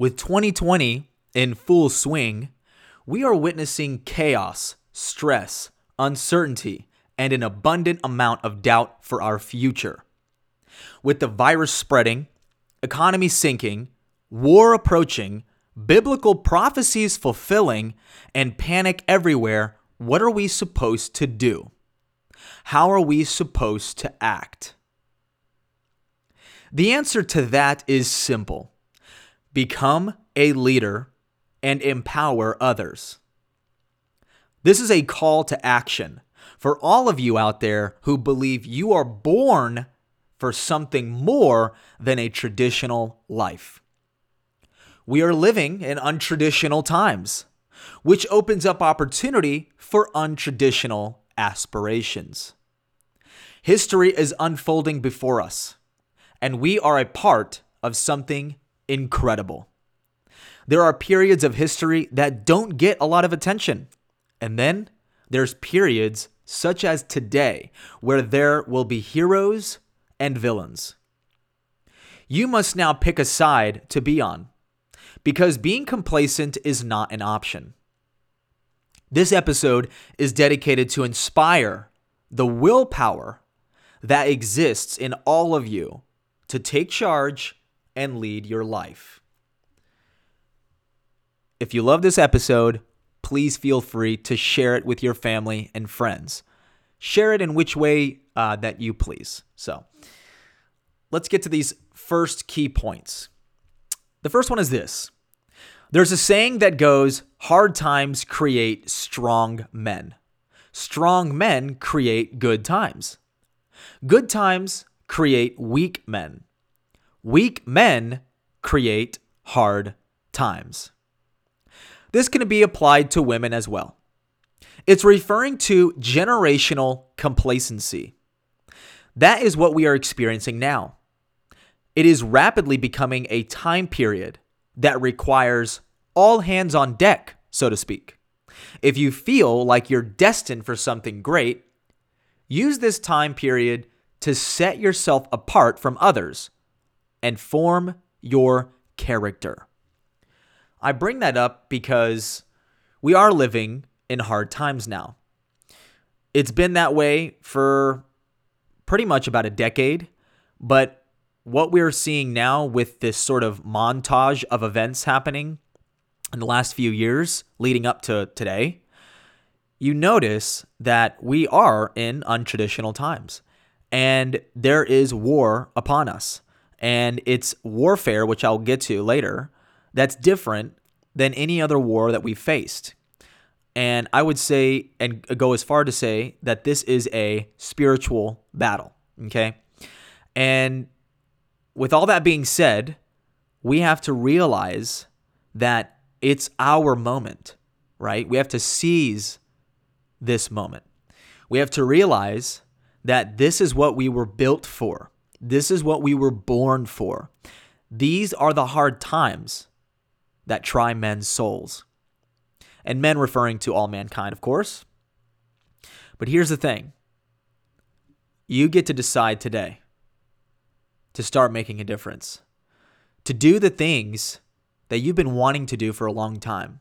With 2020 in full swing, we are witnessing chaos, stress, uncertainty, and an abundant amount of doubt for our future. With the virus spreading, economy sinking, war approaching, biblical prophecies fulfilling, and panic everywhere, what are we supposed to do? How are we supposed to act? The answer to that is simple become a leader and empower others. This is a call to action for all of you out there who believe you are born for something more than a traditional life. We are living in untraditional times, which opens up opportunity for untraditional aspirations. History is unfolding before us, and we are a part of something incredible. There are periods of history that don't get a lot of attention, and then there's periods such as today where there will be heroes and villains. You must now pick a side to be on because being complacent is not an option. This episode is dedicated to inspire the willpower that exists in all of you to take charge and lead your life. If you love this episode, please feel free to share it with your family and friends. Share it in which way uh, that you please. So let's get to these first key points. The first one is this there's a saying that goes, hard times create strong men. Strong men create good times. Good times create weak men. Weak men create hard times. This can be applied to women as well. It's referring to generational complacency. That is what we are experiencing now. It is rapidly becoming a time period that requires all hands on deck, so to speak. If you feel like you're destined for something great, use this time period to set yourself apart from others and form your character. I bring that up because we are living in hard times now. It's been that way for pretty much about a decade, but what we're seeing now with this sort of montage of events happening in the last few years leading up to today, you notice that we are in untraditional times and there is war upon us. And it's warfare, which I'll get to later, that's different than any other war that we've faced. And I would say, and go as far to say, that this is a spiritual battle. Okay. And with all that being said, we have to realize that it's our moment, right? We have to seize this moment. We have to realize that this is what we were built for. This is what we were born for. These are the hard times that try men's souls. And men referring to all mankind, of course. But here's the thing you get to decide today to start making a difference, to do the things that you've been wanting to do for a long time.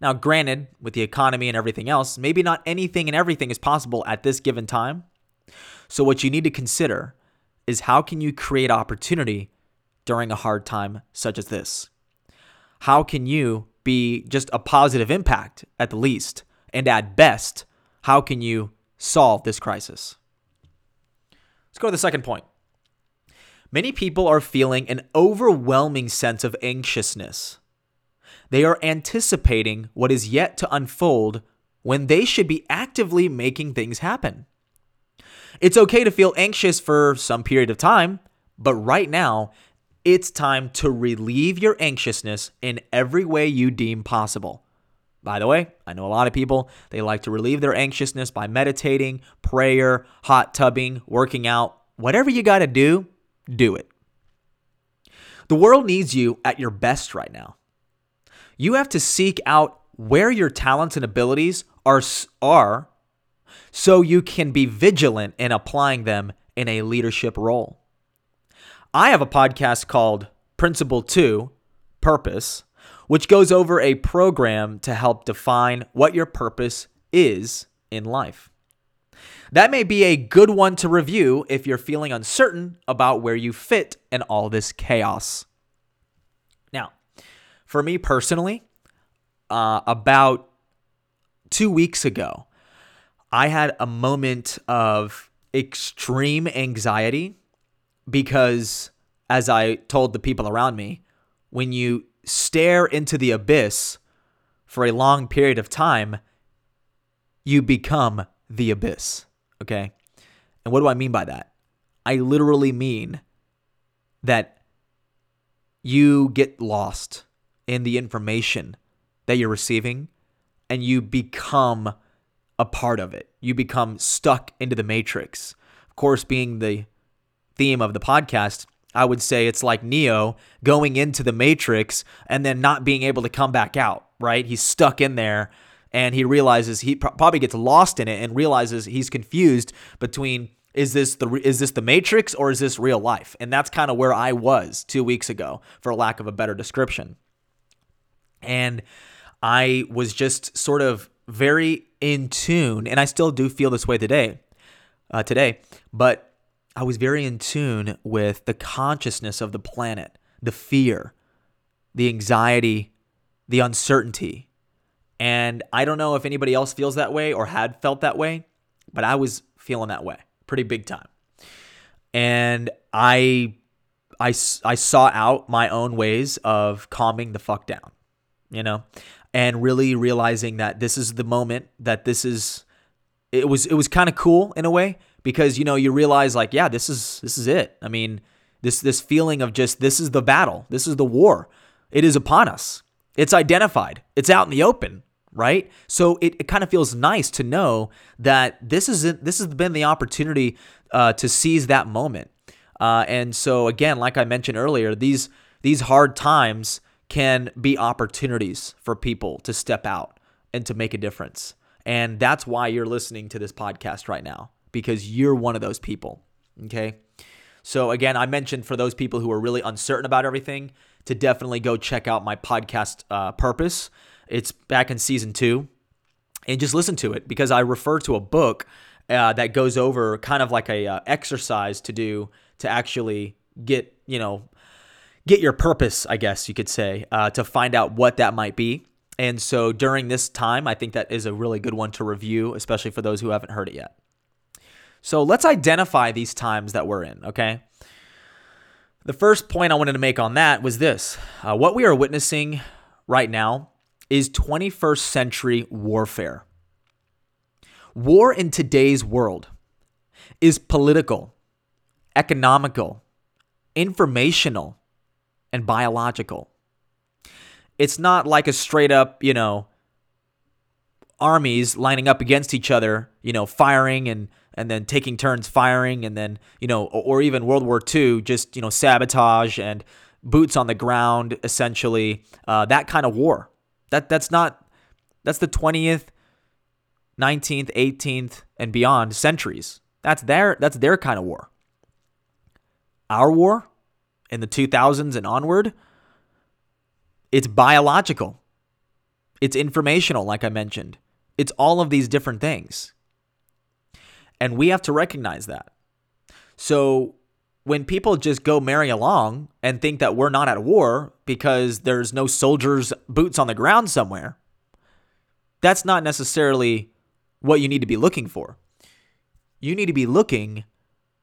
Now, granted, with the economy and everything else, maybe not anything and everything is possible at this given time. So, what you need to consider is how can you create opportunity during a hard time such as this? How can you be just a positive impact at the least? And at best, how can you solve this crisis? Let's go to the second point. Many people are feeling an overwhelming sense of anxiousness. They are anticipating what is yet to unfold when they should be actively making things happen. It's okay to feel anxious for some period of time, but right now, it's time to relieve your anxiousness in every way you deem possible. By the way, I know a lot of people, they like to relieve their anxiousness by meditating, prayer, hot tubbing, working out. Whatever you got to do, do it. The world needs you at your best right now. You have to seek out where your talents and abilities are, are so you can be vigilant in applying them in a leadership role. I have a podcast called Principle 2 Purpose, which goes over a program to help define what your purpose is in life. That may be a good one to review if you're feeling uncertain about where you fit in all this chaos. Now, for me personally, uh, about two weeks ago, I had a moment of extreme anxiety because, as I told the people around me, when you stare into the abyss for a long period of time, you become the abyss. Okay. And what do I mean by that? I literally mean that you get lost in the information that you're receiving and you become a part of it. You become stuck into the matrix. Of course, being the theme of the podcast, I would say it's like Neo going into the matrix and then not being able to come back out, right? He's stuck in there and he realizes he probably gets lost in it and realizes he's confused between is this the is this the matrix or is this real life? And that's kind of where I was 2 weeks ago for lack of a better description. And I was just sort of very in tune, and I still do feel this way today. Uh, today, but I was very in tune with the consciousness of the planet, the fear, the anxiety, the uncertainty. And I don't know if anybody else feels that way or had felt that way, but I was feeling that way pretty big time. And I I I saw out my own ways of calming the fuck down, you know? And really realizing that this is the moment that this is it was it was kind of cool in a way because you know you realize like yeah this is this is it. I mean this this feeling of just this is the battle this is the war. It is upon us. It's identified. It's out in the open right? So it, it kind of feels nice to know that this is this has been the opportunity uh, to seize that moment. Uh, and so again like i mentioned earlier these these hard times can be opportunities for people to step out and to make a difference. And that's why you're listening to this podcast right now, because you're one of those people. Okay. So, again, I mentioned for those people who are really uncertain about everything to definitely go check out my podcast, uh, Purpose. It's back in season two. And just listen to it because I refer to a book uh, that goes over kind of like a uh, exercise to do to actually get, you know, get your purpose, I guess you could say, uh, to find out what that might be. And so during this time, I think that is a really good one to review, especially for those who haven't heard it yet. So let's identify these times that we're in, okay? The first point I wanted to make on that was this uh, what we are witnessing right now is 21st century warfare. War in today's world is political, economical, informational, and biological. It's not like a straight up, you know, armies lining up against each other, you know, firing and and then taking turns firing and then, you know, or, even World War II, just, you know, sabotage and boots on the ground, essentially, uh, that kind of war. That that's not that's the 20th, 19th, 18th, and beyond centuries. That's their that's their kind of war. Our war in the 2000s and onward, it's biological. It's informational, like I mentioned. It's all of these different things. And we have to recognize that. So when people just go merry along and think that we're not at war because there's no soldiers' boots on the ground somewhere, that's not necessarily what you need to be looking for. You need to be looking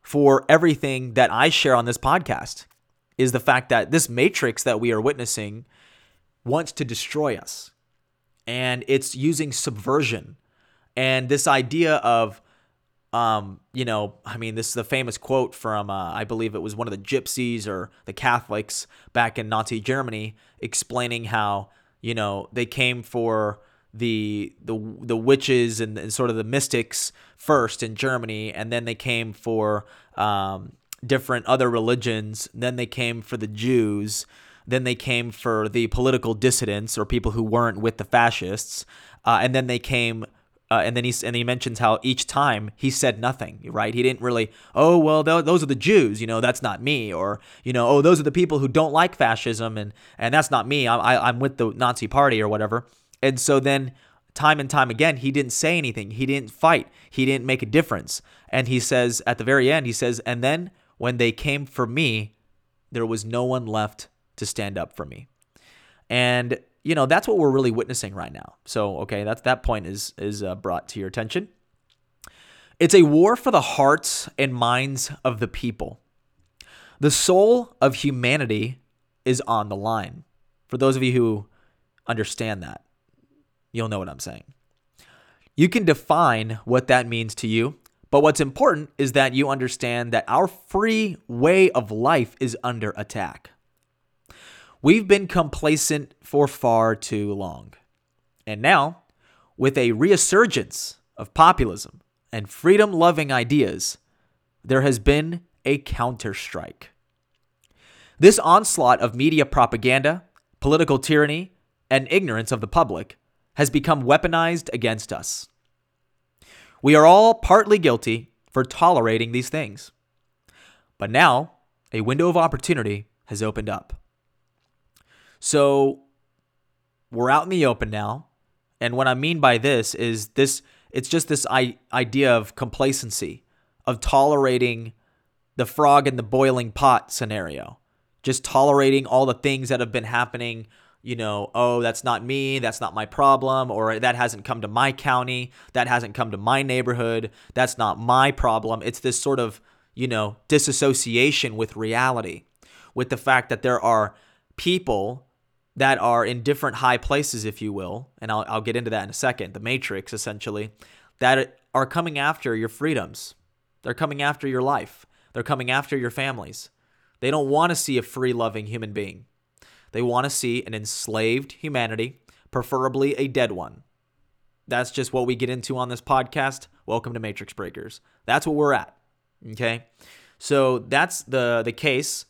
for everything that I share on this podcast is the fact that this matrix that we are witnessing wants to destroy us. And it's using subversion. And this idea of, um, you know, I mean, this is the famous quote from, uh, I believe it was one of the gypsies or the Catholics back in Nazi Germany, explaining how, you know, they came for the the the witches and, and sort of the mystics first in Germany, and then they came for um, different other religions. Then they came for the Jews. Then they came for the political dissidents or people who weren't with the fascists. Uh, and then they came Uh, and then he and he mentions how each time he said nothing, right? He didn't really, oh well, th- those are the Jews, you know, that's not me, or you know, oh those are the people who don't like fascism, and and that's not me. I, I I'm with the Nazi Party or whatever. And so then time and time again, he didn't say anything. He didn't fight. He didn't make a difference. And he says at the very end, he says, and then when they came for me, there was no one left to stand up for me. And you know that's what we're really witnessing right now. So okay, that's that point is is uh, brought to your attention. It's a war for the hearts and minds of the people. The soul of humanity is on the line. For those of you who understand that, you'll know what I'm saying. You can define what that means to you, but what's important is that you understand that our free way of life is under attack. We've been complacent for far too long. And now, with a resurgence of populism and freedom loving ideas, there has been a counterstrike. This onslaught of media propaganda, political tyranny, and ignorance of the public has become weaponized against us. We are all partly guilty for tolerating these things. But now, a window of opportunity has opened up. So we're out in the open now. And what I mean by this is this it's just this I- idea of complacency, of tolerating the frog in the boiling pot scenario. Just tolerating all the things that have been happening, you know, oh, that's not me, that's not my problem, or that hasn't come to my county, that hasn't come to my neighborhood, that's not my problem. It's this sort of, you know, disassociation with reality, with the fact that there are people that are in different high places, if you will, and I'll, I'll get into that in a second, the matrix essentially, that are coming after your freedoms. They're coming after your life. They're coming after your families. They don't want to see a free, loving human being. They want to see an enslaved humanity, preferably a dead one. That's just what we get into on this podcast. Welcome to Matrix Breakers. That's what we're at. Okay? So that's the the case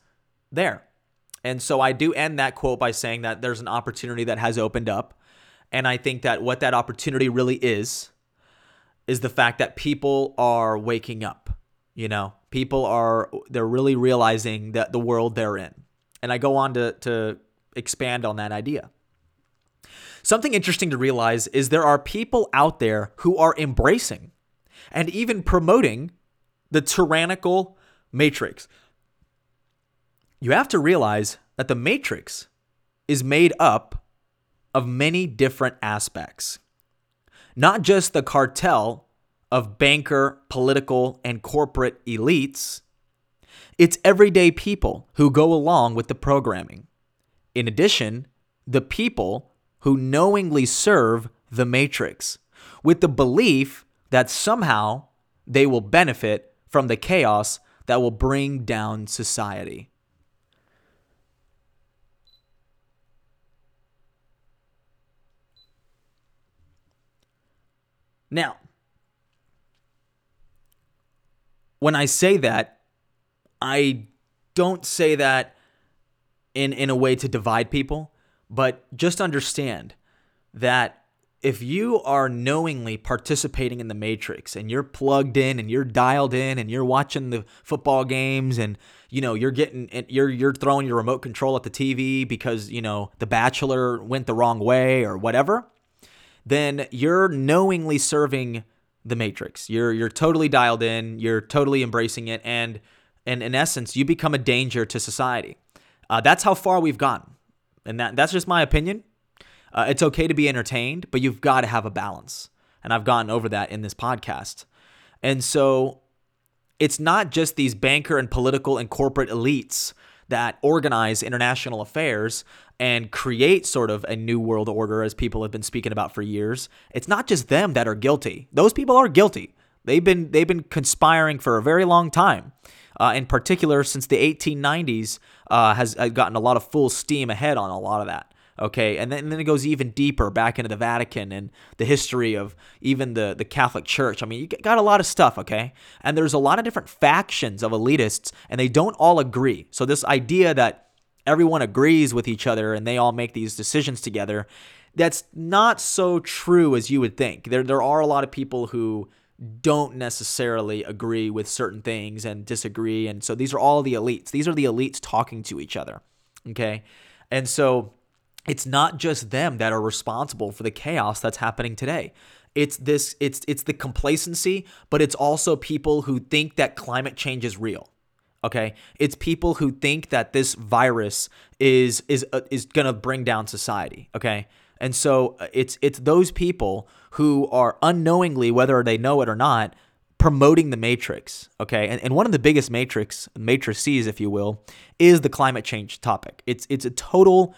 there. And so I do end that quote by saying that there's an opportunity that has opened up. And I think that what that opportunity really is, is the fact that people are waking up. You know, people are, they're really realizing that the world they're in. And I go on to, to expand on that idea. Something interesting to realize is there are people out there who are embracing and even promoting the tyrannical matrix you have to realize that the matrix is made up of many different aspects. Not just the cartel of banker, political, and corporate elites, it's everyday people who go along with the programming. In addition, the people who knowingly serve the matrix with the belief that somehow they will benefit from the chaos that will bring down society. Now, when I say that, I don't say that in in a way to divide people, but just understand that if you are knowingly participating in the matrix and you're plugged in and you're dialed in and you're watching the football games and you know you're getting you're you're throwing your remote control at the TV because you know the bachelor went the wrong way or whatever then you're knowingly serving the matrix. You're you're totally dialed in. You're totally embracing it, and and in essence, you become a danger to society. Uh, that's how far we've gone, and that that's just my opinion. Uh, it's okay to be entertained, but you've got to have a balance, and I've gotten over that in this podcast. And so, it's not just these banker and political and corporate elites that organize international affairs and create sort of a new world order, as people have been speaking about for years. It's not just them that are guilty; those people are guilty. They've been they've been conspiring for a very long time. Uh, in particular, since the 1890s, uh, has gotten a lot of full steam ahead on a lot of that. Okay, and then, and then it goes even deeper back into the Vatican and the history of even the, the Catholic Church. I mean, you got a lot of stuff, okay? And there's a lot of different factions of elitists, and they don't all agree. So, this idea that everyone agrees with each other and they all make these decisions together, that's not so true as you would think. There there are a lot of people who don't necessarily agree with certain things and disagree and so these are all the elites. These are the elites talking to each other. Okay? And so it's not just them that are responsible for the chaos that's happening today. It's this it's it's the complacency, but it's also people who think that climate change is real. Okay? It's people who think that this virus is is uh, is going to bring down society, okay? And so uh, it's it's those people who are unknowingly whether they know it or not promoting the matrix okay and, and one of the biggest matrix matrices if you will is the climate change topic it's it's a total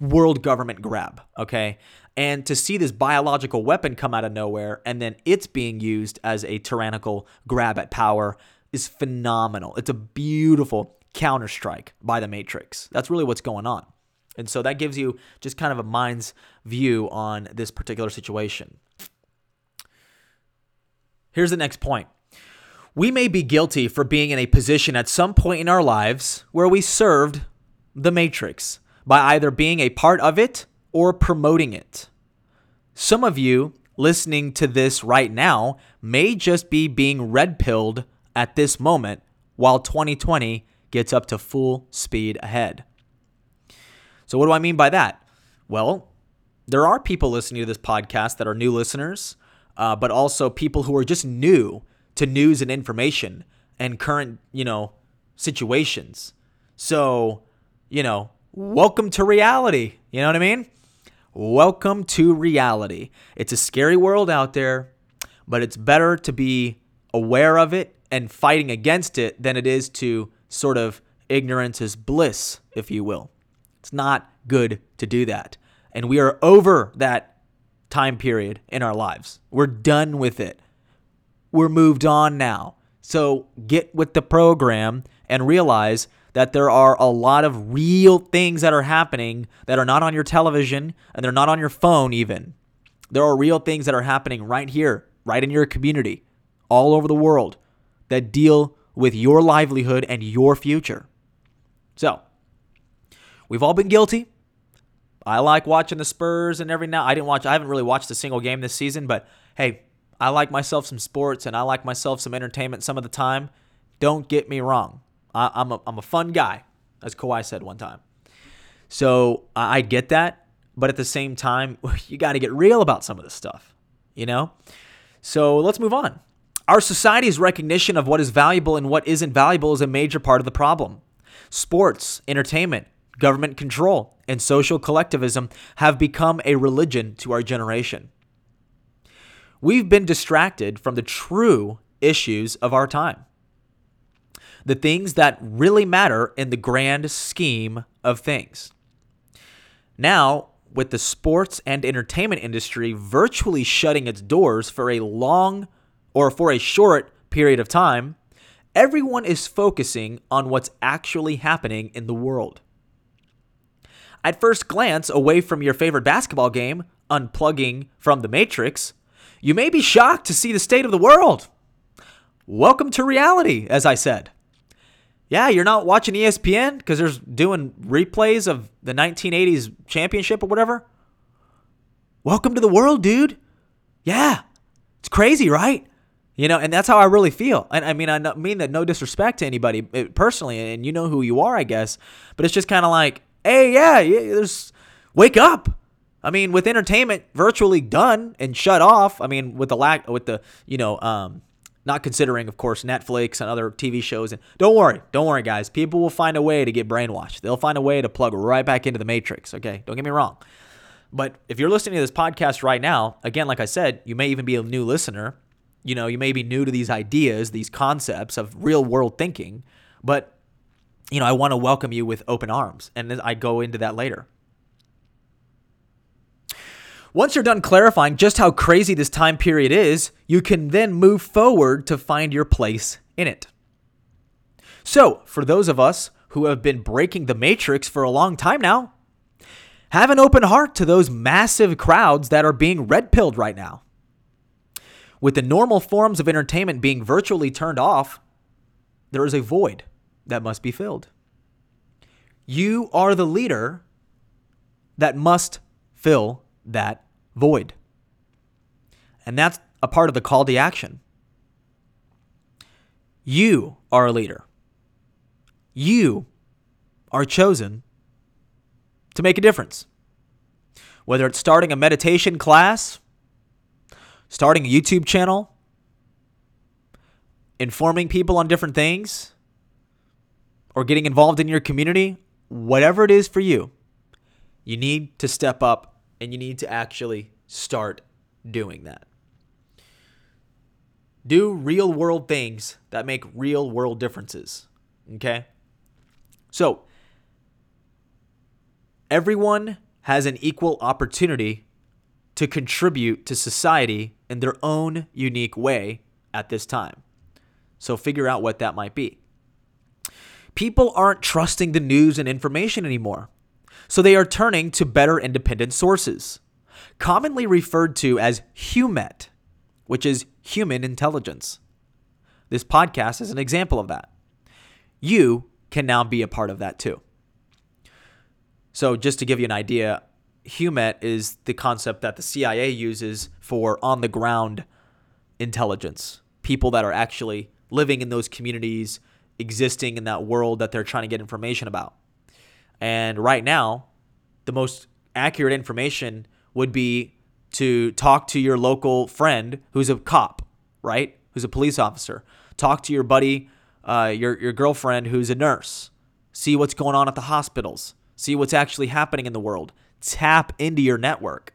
world government grab, okay? And to see this biological weapon come out of nowhere and then it's being used as a tyrannical grab at power is phenomenal. It's a beautiful counterstrike by the Matrix. That's really what's going on. And so that gives you just kind of a mind's view on this particular situation. Here's the next point. We may be guilty for being in a position at some point in our lives where we served the Matrix by either being a part of it or promoting it. Some of you listening to this right now may just be being red pilled at this moment while 2020 gets up to full speed ahead. So, what do I mean by that? Well, there are people listening to this podcast that are new listeners, uh, but also people who are just new to news and information and current, you know, situations. So, you know, welcome to reality. You know what I mean? Welcome to reality. It's a scary world out there, but it's better to be aware of it and fighting against it than it is to sort of ignorance is bliss, if you will. It's not good to do that. And we are over that time period in our lives. We're done with it. We're moved on now. So get with the program and realize that there are a lot of real things that are happening that are not on your television and they're not on your phone, even. There are real things that are happening right here, right in your community, all over the world that deal with your livelihood and your future. So, we've all been guilty. I like watching the Spurs and every now I didn't watch I haven't really watched a single game this season, but hey, I like myself some sports and I like myself some entertainment some of the time. Don't get me wrong. I, am a, I'm a fun guy, as Kawhi said one time. So I, I get that, but at the same time, you got to get real about some of this stuff, you know? So let's move on. Our society's recognition of what is valuable and what isn't valuable is a major part of the problem. Sports, entertainment, government control, and social collectivism have become a religion to our generation. We've been distracted from the true issues of our time the things that really matter in the grand scheme of things. Now, with the sports and entertainment industry virtually shutting its doors for a long or for a short period of time, everyone is focusing on what's actually happening in the world. At first glance, away from your favorite basketball game, unplugging from the Matrix, you may be shocked to see the state of the world. Welcome to reality, as I said. Yeah, you're not watching ESPN because there's doing replays of the 1980s championship or whatever. Welcome to the world, dude. Yeah, it's crazy, right? You know, and that's how I really feel. And I mean, I mean that no disrespect to anybody eh, personally, and you know who you are, I guess. But it's just kind of like, hey, yeah, yeah, there's wake up. I mean, with entertainment virtually done and shut off. I mean, with the lack, with the you know, um, not considering, of course, Netflix and other TV shows. And don't worry, don't worry, guys. People will find a way to get brainwashed. They'll find a way to plug right back into the matrix. Okay, don't get me wrong. But if you're listening to this podcast right now, again, like I said, you may even be a new listener. You know, you may be new to these ideas, these concepts of real world thinking. But you know, I want to welcome you with open arms, and I go into that later. Once you're done clarifying just how crazy this time period is, you can then move forward to find your place in it. So, for those of us who have been breaking the matrix for a long time now, have an open heart to those massive crowds that are being red pilled right now. With the normal forms of entertainment being virtually turned off, there is a void that must be filled. You are the leader that must fill that void. And that's a part of the call to action. You are a leader. You are chosen to make a difference. Whether it's starting a meditation class, starting a YouTube channel, informing people on different things, or getting involved in your community, whatever it is for you, you need to step up and you need to actually start doing that. Do real world things that make real world differences. Okay? So, everyone has an equal opportunity to contribute to society in their own unique way at this time. So, figure out what that might be. People aren't trusting the news and information anymore, so they are turning to better independent sources, commonly referred to as HUMINT, which is human intelligence. This podcast is an example of that. You can now be a part of that too. So, just to give you an idea, HUMINT is the concept that the CIA uses for on the ground intelligence. People that are actually living in those communities, existing in that world that they're trying to get information about. And right now, the most accurate information would be to talk to your local friend who's a cop, right? Who's a police officer. Talk to your buddy, uh, your, your girlfriend who's a nurse. See what's going on at the hospitals. See what's actually happening in the world. Tap into your network.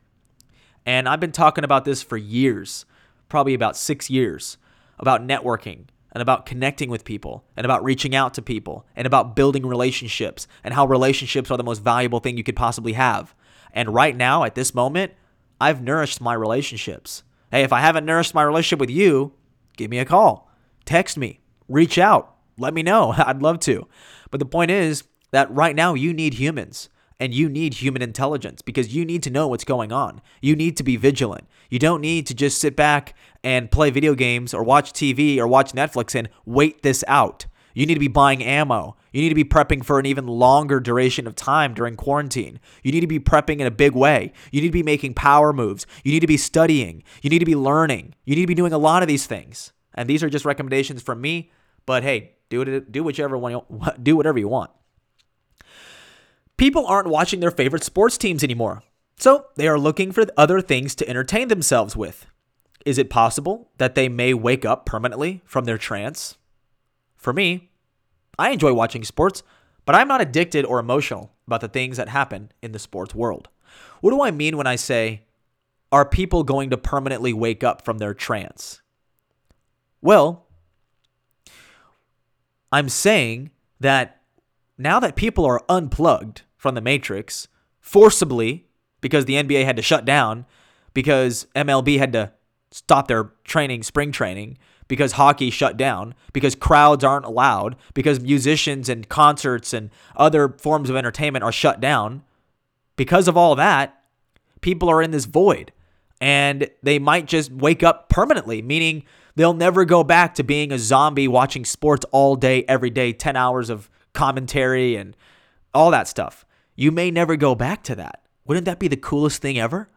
And I've been talking about this for years, probably about six years, about networking and about connecting with people and about reaching out to people and about building relationships and how relationships are the most valuable thing you could possibly have. And right now, at this moment, I've nourished my relationships. Hey, if I haven't nourished my relationship with you, give me a call, text me, reach out, let me know. I'd love to. But the point is that right now, you need humans and you need human intelligence because you need to know what's going on. You need to be vigilant. You don't need to just sit back and play video games or watch TV or watch Netflix and wait this out. You need to be buying ammo. You need to be prepping for an even longer duration of time during quarantine. You need to be prepping in a big way. You need to be making power moves. You need to be studying. You need to be learning. You need to be doing a lot of these things. And these are just recommendations from me, but hey, do it do whichever one do whatever you want. People aren't watching their favorite sports teams anymore. So, they are looking for other things to entertain themselves with. Is it possible that they may wake up permanently from their trance? For me, I enjoy watching sports, but I'm not addicted or emotional about the things that happen in the sports world. What do I mean when I say, are people going to permanently wake up from their trance? Well, I'm saying that now that people are unplugged from the Matrix forcibly because the NBA had to shut down, because MLB had to stop their training, spring training, because hockey shut down, because crowds aren't allowed, because musicians and concerts and other forms of entertainment are shut down. Because of all that, people are in this void and they might just wake up permanently, meaning they'll never go back to being a zombie watching sports all day, every day, 10 hours of commentary and all that stuff. You may never go back to that. Wouldn't that be the coolest thing ever?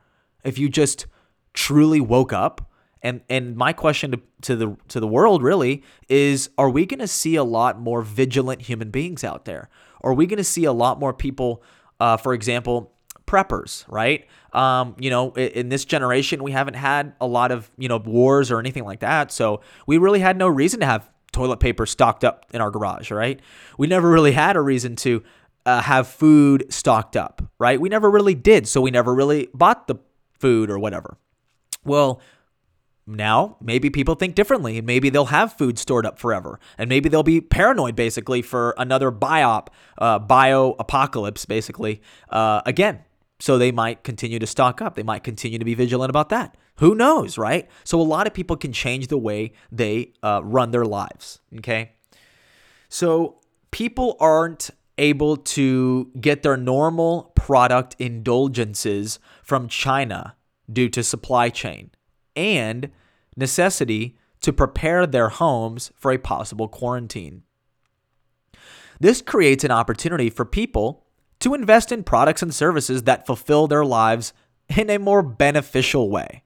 If you just truly woke up and and my question to, to the to the world really is are we going to see a lot more vigilant human beings out there? Are we going to see a lot more people uh, for example preppers, right? Um, you know, in, in this generation we haven't had a lot of, you know, wars or anything like that. So we really had no reason to have toilet paper stocked up in our garage, right? We never really had a reason to uh, have food stocked up, right? We never really did. So we never really bought the food or whatever. Well, now maybe people think differently and maybe they'll have food stored up forever and maybe they'll be paranoid basically for another biop uh, bio apocalypse basically uh, again so they might continue to stock up they might continue to be vigilant about that who knows right so a lot of people can change the way they uh, run their lives okay so people aren't able to get their normal product indulgences from china due to supply chain and necessity to prepare their homes for a possible quarantine. This creates an opportunity for people to invest in products and services that fulfill their lives in a more beneficial way.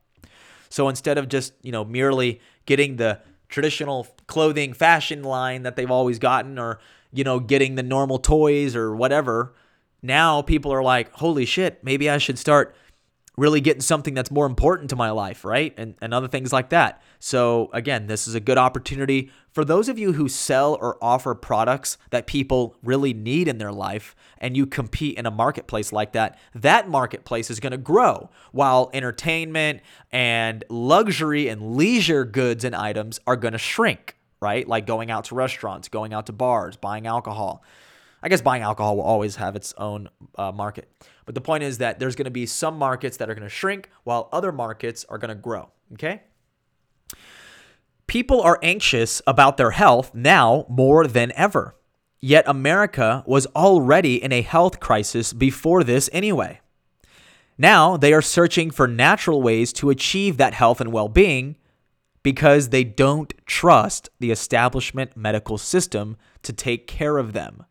So instead of just, you know, merely getting the traditional clothing fashion line that they've always gotten or, you know, getting the normal toys or whatever, now people are like, holy shit, maybe I should start really getting something that's more important to my life, right? And, and other things like that. So, again, this is a good opportunity for those of you who sell or offer products that people really need in their life and you compete in a marketplace like that. That marketplace is going to grow while entertainment and luxury and leisure goods and items are going to shrink, right? Like going out to restaurants, going out to bars, buying alcohol. I guess buying alcohol will always have its own uh, market. But the point is that there's going to be some markets that are going to shrink while other markets are going to grow. Okay? People are anxious about their health now more than ever. Yet America was already in a health crisis before this anyway. Now they are searching for natural ways to achieve that health and well being because they don't trust the establishment medical system to take care of them.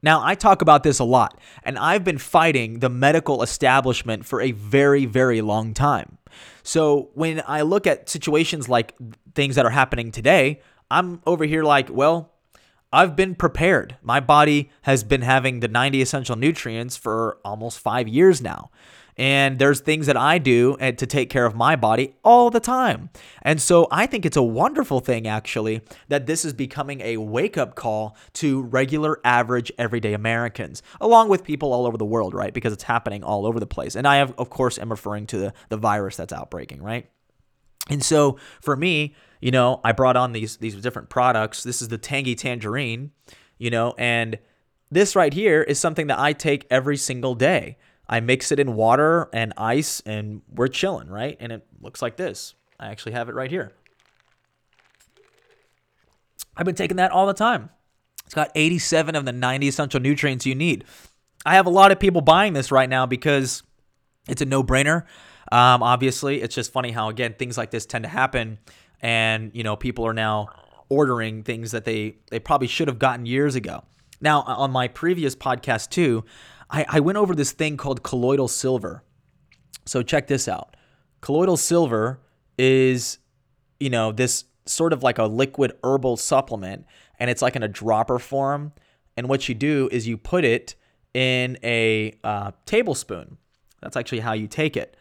Now, I talk about this a lot, and I've been fighting the medical establishment for a very, very long time. So when I look at situations like things that are happening today, I'm over here like, well, I've been prepared. My body has been having the 90 essential nutrients for almost five years now. And there's things that I do eh, to take care of my body all the time. And so I think it's a wonderful thing, actually, that this is becoming a wake up call to regular, average, everyday Americans, along with people all over the world, right? Because it's happening all over the place. And I, have, of course, am referring to the, the virus that's outbreaking, right? And so for me, you know, I brought on these these different products. This is the Tangy Tangerine, you know, and this right here is something that I take every single day. I mix it in water and ice, and we're chilling, right? And it looks like this. I actually have it right here. I've been taking that all the time. It's got 87 of the 90 essential nutrients you need. I have a lot of people buying this right now because it's a no brainer. Um, obviously, it's just funny how, again, things like this tend to happen. And, you know, people are now ordering things that they, they probably should have gotten years ago. Now, on my previous podcast, too, I, I went over this thing called colloidal silver. So check this out. Colloidal silver is, you know, this sort of like a liquid herbal supplement, and it's like in a dropper form. And what you do is you put it in a uh, tablespoon. That's actually how you take it.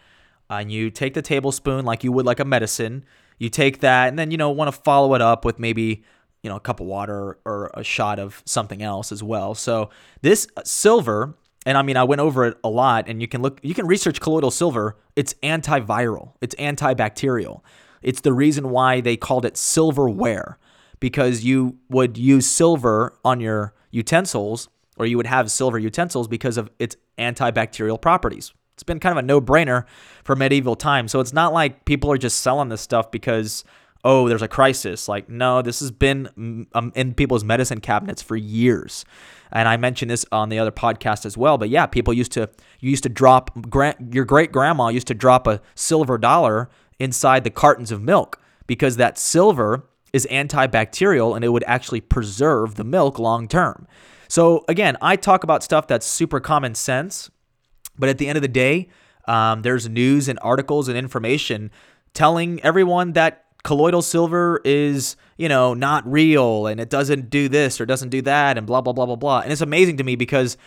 And you take the tablespoon like you would like a medicine. You take that, and then you know want to follow it up with maybe you know a cup of water or a shot of something else as well. So this silver and I mean, I went over it a lot, and you can look, you can research colloidal silver. It's antiviral, it's antibacterial. It's the reason why they called it silverware, because you would use silver on your utensils, or you would have silver utensils because of its antibacterial properties. It's been kind of a no brainer for medieval times. So it's not like people are just selling this stuff because oh, there's a crisis. Like, no, this has been mm, um, in people's medicine cabinets for years. And I mentioned this on the other podcast as well. But yeah, people used to, you used to drop, your great grandma used to drop a silver dollar inside the cartons of milk because that silver is antibacterial and it would actually preserve the milk long term. So again, I talk about stuff that's super common sense, but at the end of the day, um, there's news and articles and information telling everyone that colloidal silver is, you know, not real and it doesn't do this or doesn't do that and blah, blah, blah, blah, blah. And it's amazing to me because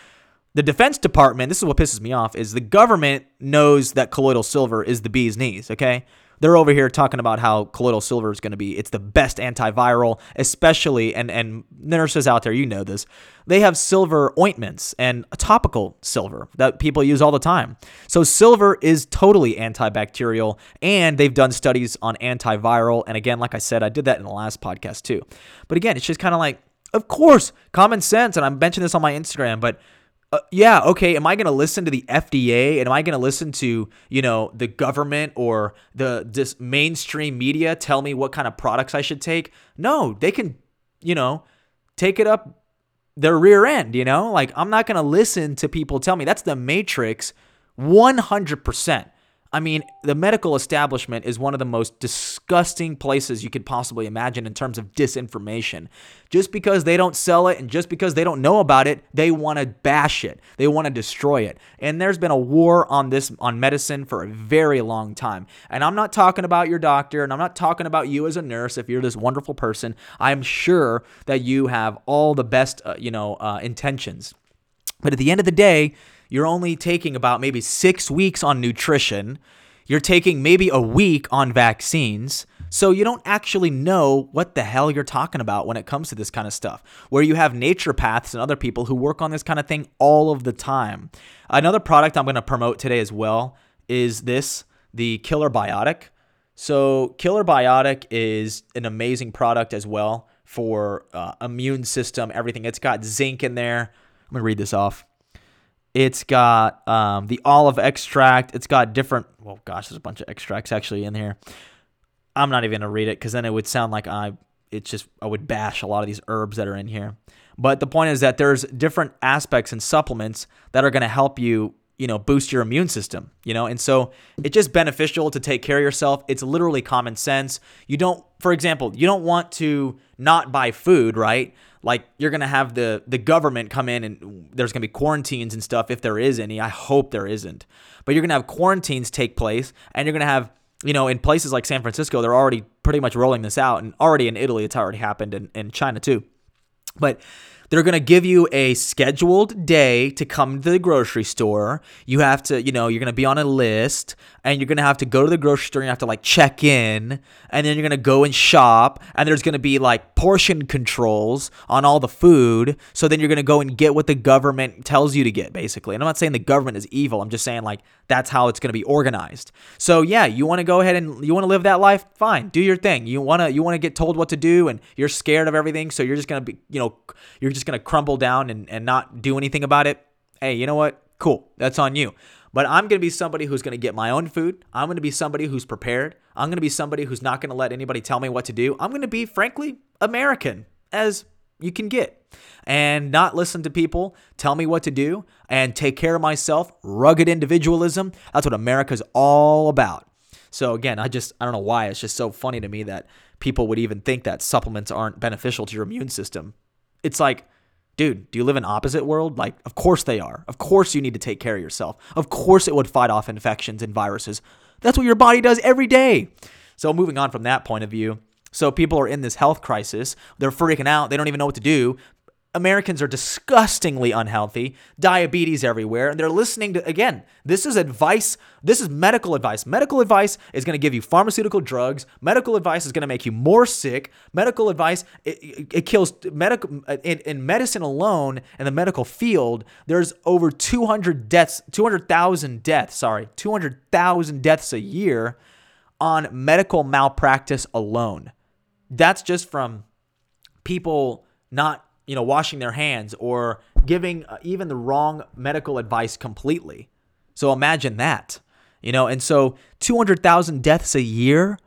the Defense Department, this is what pisses me off, is the government knows that colloidal silver is the bee's knees, okay? They're over here talking about how colloidal silver is going to be it's the best antiviral especially and and nurses out there you know this they have silver ointments and topical silver that people use all the time. So silver is totally antibacterial and they've done studies on antiviral and again like i said i did that in the last podcast too. But again it's just kind of like of course common sense and i'm mentioning this on my instagram but uh, yeah, okay. Am I going to listen to the FDA? And am I going to listen to, you know, the government or the this mainstream media tell me what kind of products I should take? No, they can, you know, take it up their rear end, you know? Like I'm not going to listen to people tell me. That's the matrix 100%. I mean, the medical establishment is one of the most disgusting places you could possibly imagine in terms of disinformation. Just because they don't sell it and just because they don't know about it, they want to bash it. They want to destroy it. And there's been a war on this on medicine for a very long time. And I'm not talking about your doctor and I'm not talking about you as a nurse if you're this wonderful person. I'm sure that you have all the best, uh, you know, uh, intentions. But at the end of the day, you're only taking about maybe six weeks on nutrition. You're taking maybe a week on vaccines. So you don't actually know what the hell you're talking about when it comes to this kind of stuff. Where you have naturopaths and other people who work on this kind of thing all of the time. Another product I'm going to promote today as well is this the Killer Biotic. So, Killer Biotic is an amazing product as well for uh, immune system, everything. It's got zinc in there. I'm going to read this off. It's got um, the olive extract. It's got different. Well, gosh, there's a bunch of extracts actually in here. I'm not even gonna read it because then it would sound like I. It's just I would bash a lot of these herbs that are in here. But the point is that there's different aspects and supplements that are gonna help you you know boost your immune system you know? And so it's just beneficial to take care of yourself. It's literally common sense. You don't for example you don't want to not buy food right? Like you're gonna have the the government come in and there's gonna be quarantines and stuff if there is any. I hope there isn't, but you're gonna have quarantines take place, and you're gonna have you know in places like San Francisco they're already pretty much rolling this out, and already in Italy it's already happened, and in China too. But they're going to give you a scheduled day to come to the grocery store. You have to, you know, you're going to be on a list and you're going to have to go to the grocery store you have to like check in and then you're going to go and shop and there's going to be like portion controls on all the food. So then you're going to go and get what the government tells you to get basically. And I'm not saying the government is evil. I'm just saying like that's how it's going to be organized. So yeah, you want to go ahead and you want to live that life? Fine. Do your thing. You want to you want to get told what to do and you're scared of everything, so you're just going to be, you know, you're just going to crumble down and, and not do anything about it, hey, you know what? Cool. That's on you. But I'm going to be somebody who's going to get my own food. I'm going to be somebody who's prepared. I'm going to be somebody who's not going to let anybody tell me what to do. I'm going to be, frankly, American as you can get and not listen to people tell me what to do and take care of myself. Rugged individualism. That's what America's all about. So again, I just I don't know why it's just so funny to me that people would even think that supplements aren't beneficial to your immune system it's like, dude, do you live in opposite world? Like, of course they are. Of course you need to take care of yourself. Of course it would fight off infections and viruses. That's what your body does every day. So moving on from that point of view, so people are in this health crisis. They're freaking out. They don't even know what to do. Americans are disgustingly unhealthy, diabetes everywhere, and they're listening to, again, this is advice. This is medical advice. Medical advice is going to give you pharmaceutical drugs. Medical advice is going to make you more sick. Medical advice, it, it kills, medical, in, in medicine alone, in the medical field, there's over 200 deaths, 200,000 deaths, sorry, 200,000 deaths a year on medical malpractice alone. That's just from people not you know, washing their hands or giving uh, even the wrong medical advice completely. So imagine that, you know, and so 200,000 deaths a year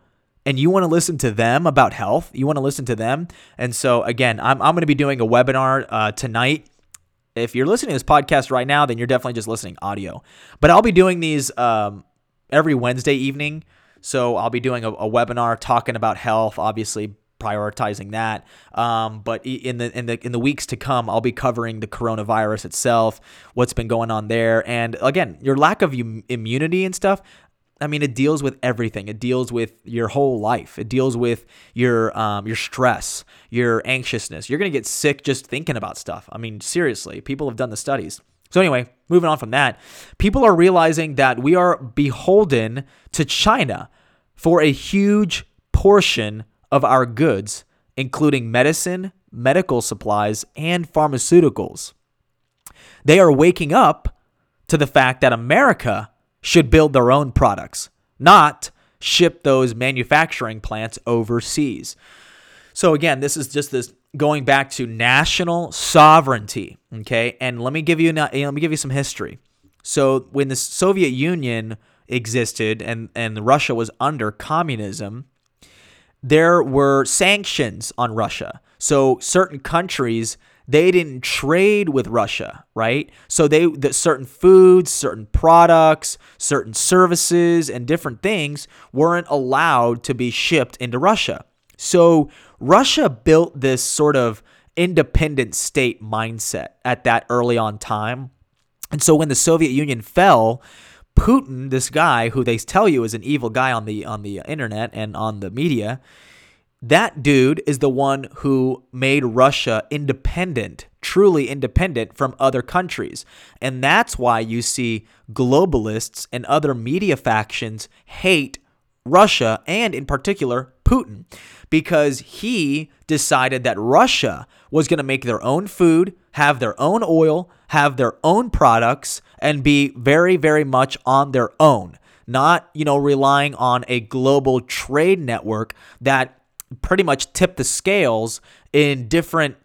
and you want to listen to them about health. You want to listen to them. And so again, I'm, I'm going to be doing a webinar uh, tonight. If you're listening to this podcast right now, then you're definitely just listening audio. But I'll be doing these um, every Wednesday evening. So I'll be doing a, a, webinar talking about health, obviously prioritizing that. Um, but in the in the in the weeks to come, I'll be covering the coronavirus itself, what's been going on there, and again, your lack of immunity and stuff. I mean, it deals with everything. It deals with your whole life. It deals with your um, your stress, your anxiousness. You're gonna get sick just thinking about stuff. I mean, seriously, people have done the studies. So anyway, moving on from that, people are realizing that we are beholden to China for a huge portion of our goods, including medicine, medical supplies, and pharmaceuticals. They are waking up to the fact that America should build their own products, not ship those manufacturing plants overseas. So again, this is just this going back to national sovereignty, okay? And let me give you let me give you some history. So when the Soviet Union existed and and Russia was under communism, there were sanctions on Russia. So certain countries they didn't trade with Russia, right? So they that certain foods, certain products, certain services and different things weren't allowed to be shipped into Russia. So Russia built this sort of independent state mindset at that early on time. And so when the Soviet Union fell, Putin, this guy who they tell you is an evil guy on the on the internet and on the media, that dude is the one who made Russia independent, truly independent from other countries. And that's why you see globalists and other media factions hate Russia and, in particular, Putin, because he decided that Russia was going to make their own food, have their own oil, have their own products, and be very, very much on their own. Not, you know, relying on a global trade network that pretty much tipped the scales in different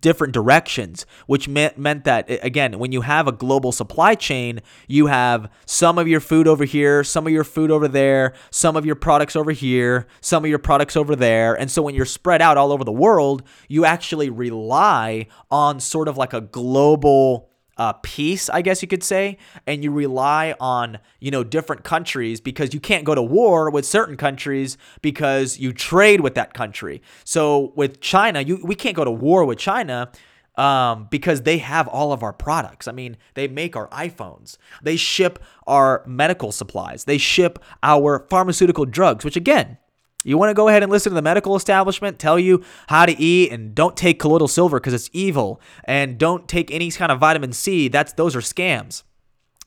different directions, which meant meant that again, when you have a global supply chain, you have some of your food over here, some of your food over there, some of your products over here, some of your products over there, and so when you're spread out all over the world, you actually rely on sort of like a global uh, peace, I guess you could say, and you rely on you know different countries because you can't go to war with certain countries because you trade with that country. So with China, you we can't go to war with China. Um, because they have all of our products. I mean, they make our iPhones, they ship our medical supplies, they ship our pharmaceutical drugs, which again, you want to go ahead and listen to the medical establishment tell you how to eat and don't take colloidal silver because it's evil and don't take any kind of vitamin C. That's those are scams.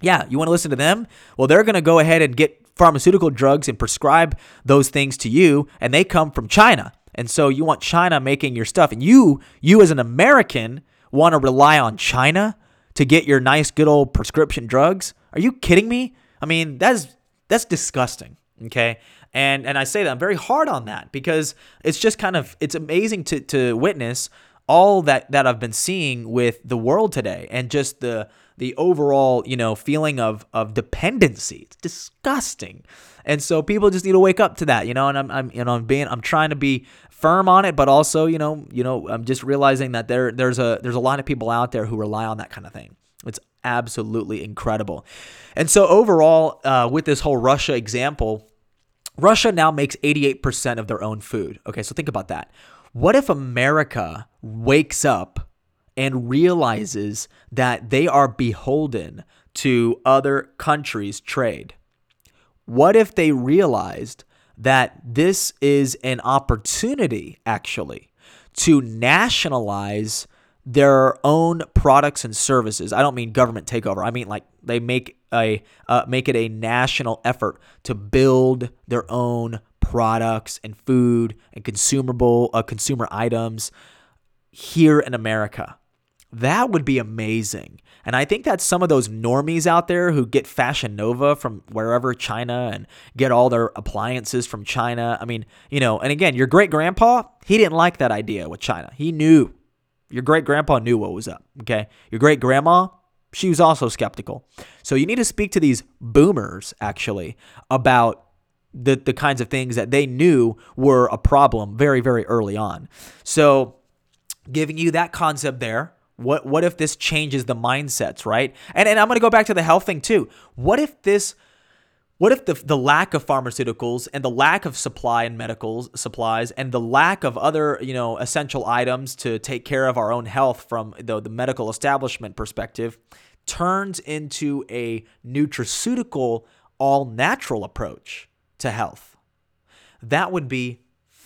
Yeah, you want to listen to them? Well, they're going to go ahead and get pharmaceutical drugs and prescribe those things to you and they come from China. And so you want China making your stuff and you you as an American want to rely on China to get your nice good old prescription drugs? Are you kidding me? I mean, that's that's disgusting, okay? And and I say that I'm very hard on that because it's just kind of it's amazing to to witness all that that I've been seeing with the world today and just the the overall, you know, feeling of of dependency. It's disgusting. And so people just need to wake up to that, you know, and I'm I'm you know, I'm being I'm trying to be firm on it, but also, you know, you know, I'm just realizing that there there's a there's a lot of people out there who rely on that kind of thing. It's absolutely incredible. And so overall, uh, with this whole Russia example, Russia now makes 88% of their own food. Okay, so think about that. What if America wakes up and realizes that they are beholden to other countries' trade? What if they realized that this is an opportunity, actually, to nationalize their own products and services. I don't mean government takeover. I mean like they make a uh, make it a national effort to build their own products and food and consumable uh, consumer items here in America. That would be amazing. And I think that some of those normies out there who get Fashion Nova from wherever China and get all their appliances from China. I mean, you know, and again, your great grandpa, he didn't like that idea with China. He knew your great grandpa knew what was up. Okay. Your great grandma, she was also skeptical. So you need to speak to these boomers actually about the, the kinds of things that they knew were a problem very, very early on. So giving you that concept there. What what if this changes the mindsets, right? And and I'm gonna go back to the health thing too. What if this what if the, the lack of pharmaceuticals and the lack of supply and medical supplies and the lack of other you know essential items to take care of our own health from the, the medical establishment perspective turns into a nutraceutical all natural approach to health? That would be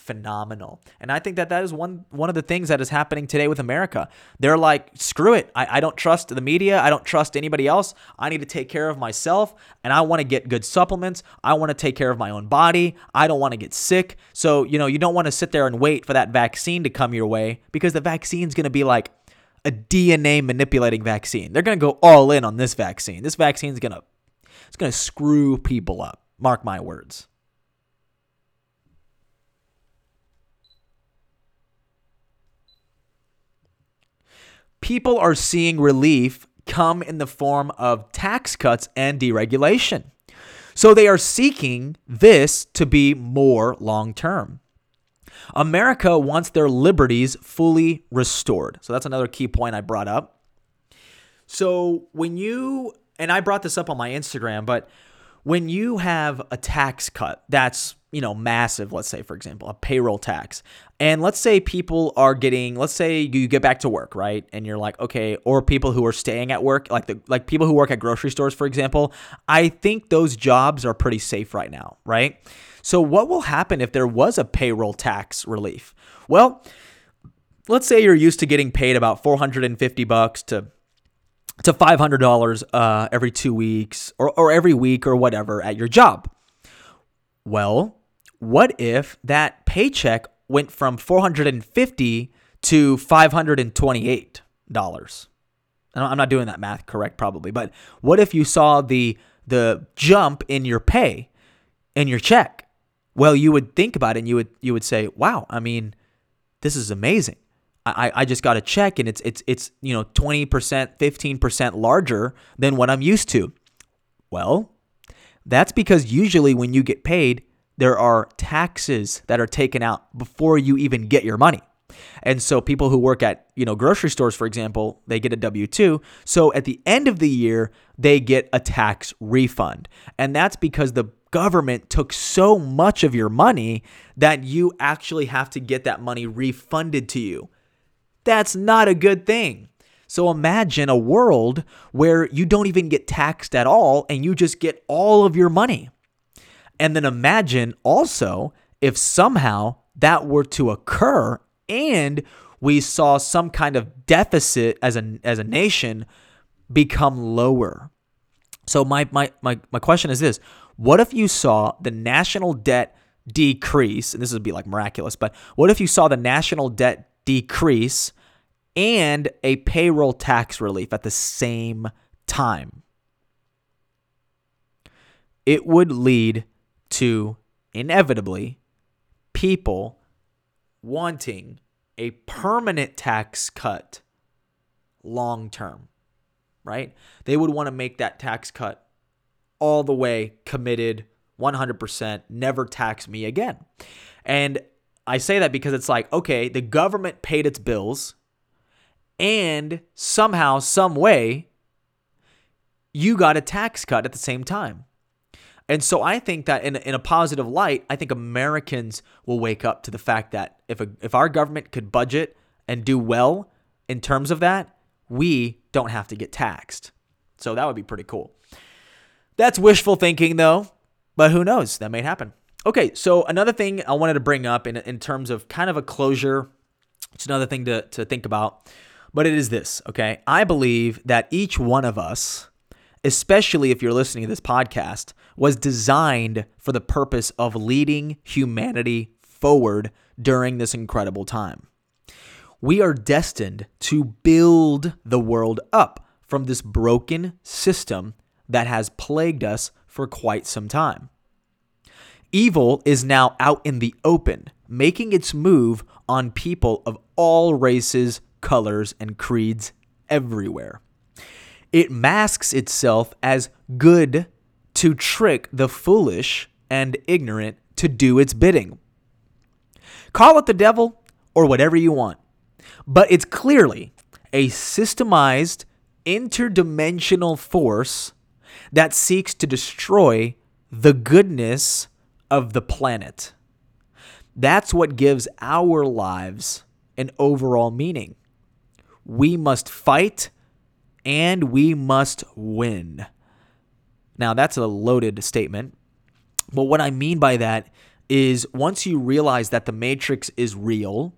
phenomenal. And I think that that is one one of the things that is happening today with America. They're like, screw it. I, I don't trust the media. I don't trust anybody else. I need to take care of myself and I want to get good supplements. I want to take care of my own body. I don't want to get sick. So, you know, you don't want to sit there and wait for that vaccine to come your way because the vaccine is going to be like a DNA manipulating vaccine. They're going to go all in on this vaccine. This vaccine is going to it's going to screw people up. Mark my words. People are seeing relief come in the form of tax cuts and deregulation. So they are seeking this to be more long term. America wants their liberties fully restored. So that's another key point I brought up. So when you, and I brought this up on my Instagram, but when you have a tax cut that's you know massive let's say for example a payroll tax and let's say people are getting let's say you get back to work right? And you're like okay or people who are staying at work like the like people who work at grocery stores for example i think those jobs are pretty safe right now right? So what will happen if there was a payroll tax relief? Well let's say you're used to getting paid about 450 bucks to to $500 uh, every two weeks or, or every week or whatever at your job. Well, what if that paycheck went from 450 to $528? I'm not doing that math correct probably, but what if you saw the the jump in your pay in your check? Well, you would think about it and you would you would say, "Wow, I mean, this is amazing." I, I just got a check and it's it's it's you know 20%, 15% larger than what I'm used to. Well, that's because usually when you get paid, there are taxes that are taken out before you even get your money. And so people who work at, you know, grocery stores for example, they get a W2. So at the end of the year, they get a tax refund. And that's because the government took so much of your money that you actually have to get that money refunded to you. That's not a good thing. So imagine a world where you don't even get taxed at all and you just get all of your money. And then imagine also if somehow that were to occur and we saw some kind of deficit as a as a nation become lower. So my my my, my question is this. What if you saw the national debt decrease, and this would be like miraculous, but what if you saw the national debt decrease and a payroll tax relief at the same time. It would lead to inevitably people wanting a permanent tax cut long term, right? They would want to make that tax cut all the way committed 100%, never tax me again. And I say that because it's like, okay, the government paid its bills and somehow, some way, you got a tax cut at the same time. And so I think that in, in a positive light, I think Americans will wake up to the fact that if a, if our government could budget and do well in terms of that, we don't have to get taxed. So that would be pretty cool. That's wishful thinking though, but who knows? That may happen. Okay, so another thing I wanted to bring up in, in terms of kind of a closure, it's another thing to, to think about but it is this, okay? I believe that each one of us, especially if you're listening to this podcast, was designed for the purpose of leading humanity forward during this incredible time. We are destined to build the world up from this broken system that has plagued us for quite some time. Evil is now out in the open, making its move on people of all races, colors, and creeds everywhere. It masks itself as good to trick the foolish and ignorant to do its bidding. Call it the devil or whatever you want, but it's clearly a systemized, interdimensional force that seeks to destroy the goodness of the planet. That's what gives our lives an overall meaning we must fight and we must win. Now, that's a loaded statement. But what I mean by that is once you realize that the Matrix is real,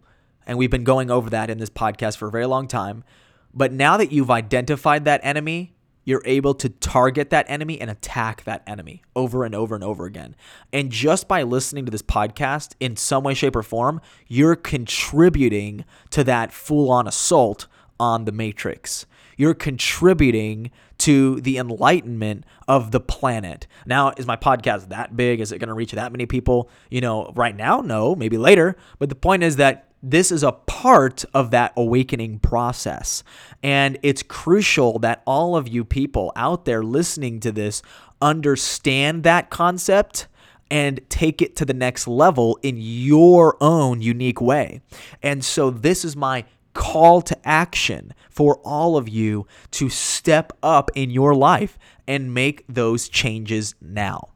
and we've been going over that in this podcast for a very long time, but now that you've identified that enemy, you're able to target that enemy and attack that enemy over and over and over again. And just by listening to this podcast in some way, shape, or form, you're contributing to that full on assault on the matrix. You're contributing to the enlightenment of the planet. Now, is my podcast that big? Is it going to reach that many people? You know, right now, no, maybe later. But the point is that this is a part of that awakening process. And it's crucial that all of you people out there listening to this understand that concept and take it to the next level in your own unique way. And so, this is my call to action for all of you to step up in your life and make those changes now.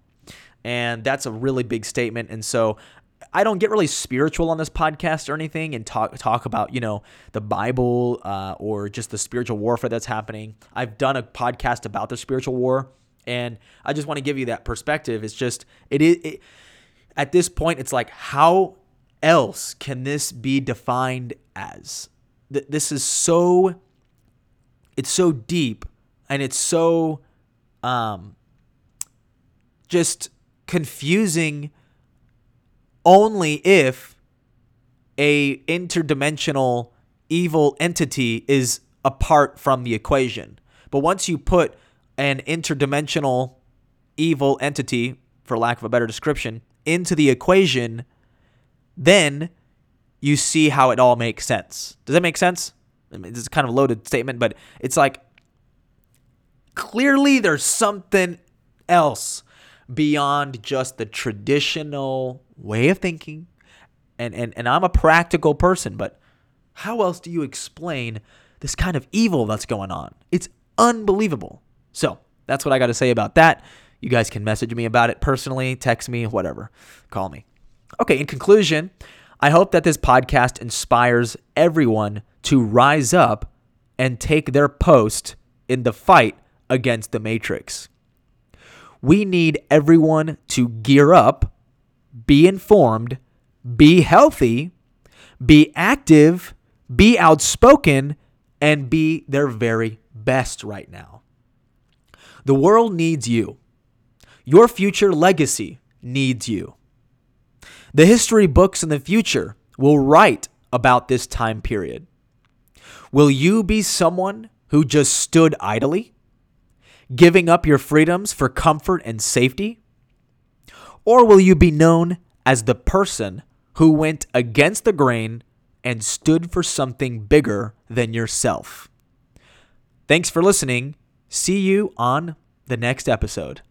And that's a really big statement. And so I don't get really spiritual on this podcast or anything and talk talk about you know the Bible uh, or just the spiritual warfare that's happening. I've done a podcast about the spiritual war, and I just want to give you that perspective. It's just it is at this point, it's like how else can this be defined as? This is so it's so deep and it's so um just confusing only if a interdimensional evil entity is apart from the equation. But once you put an interdimensional evil entity, for lack of a better description, into the equation, then you see how it all makes sense. Does that make sense? I mean, it's kind of a loaded statement, but it's like clearly there's something else beyond just the traditional way of thinking. And, and, and I'm a practical person, but how else do you explain this kind of evil that's going on? It's unbelievable. So that's what I got to say about that. You guys can message me about it personally, text me, whatever. Call me. Okay, in conclusion, I hope that this podcast inspires everyone to rise up and take their post in the fight against the Matrix. We need everyone to gear up, be informed, be healthy, be active, be outspoken, and be their very best right now. The world needs you. Your future legacy needs you. The history books in the future will write about this time period. Will you be someone who just stood idly? giving up your freedoms for comfort and safety? Or will you be known as the person who went against the grain and stood for something bigger than yourself? Thanks for listening. See you on the next episode.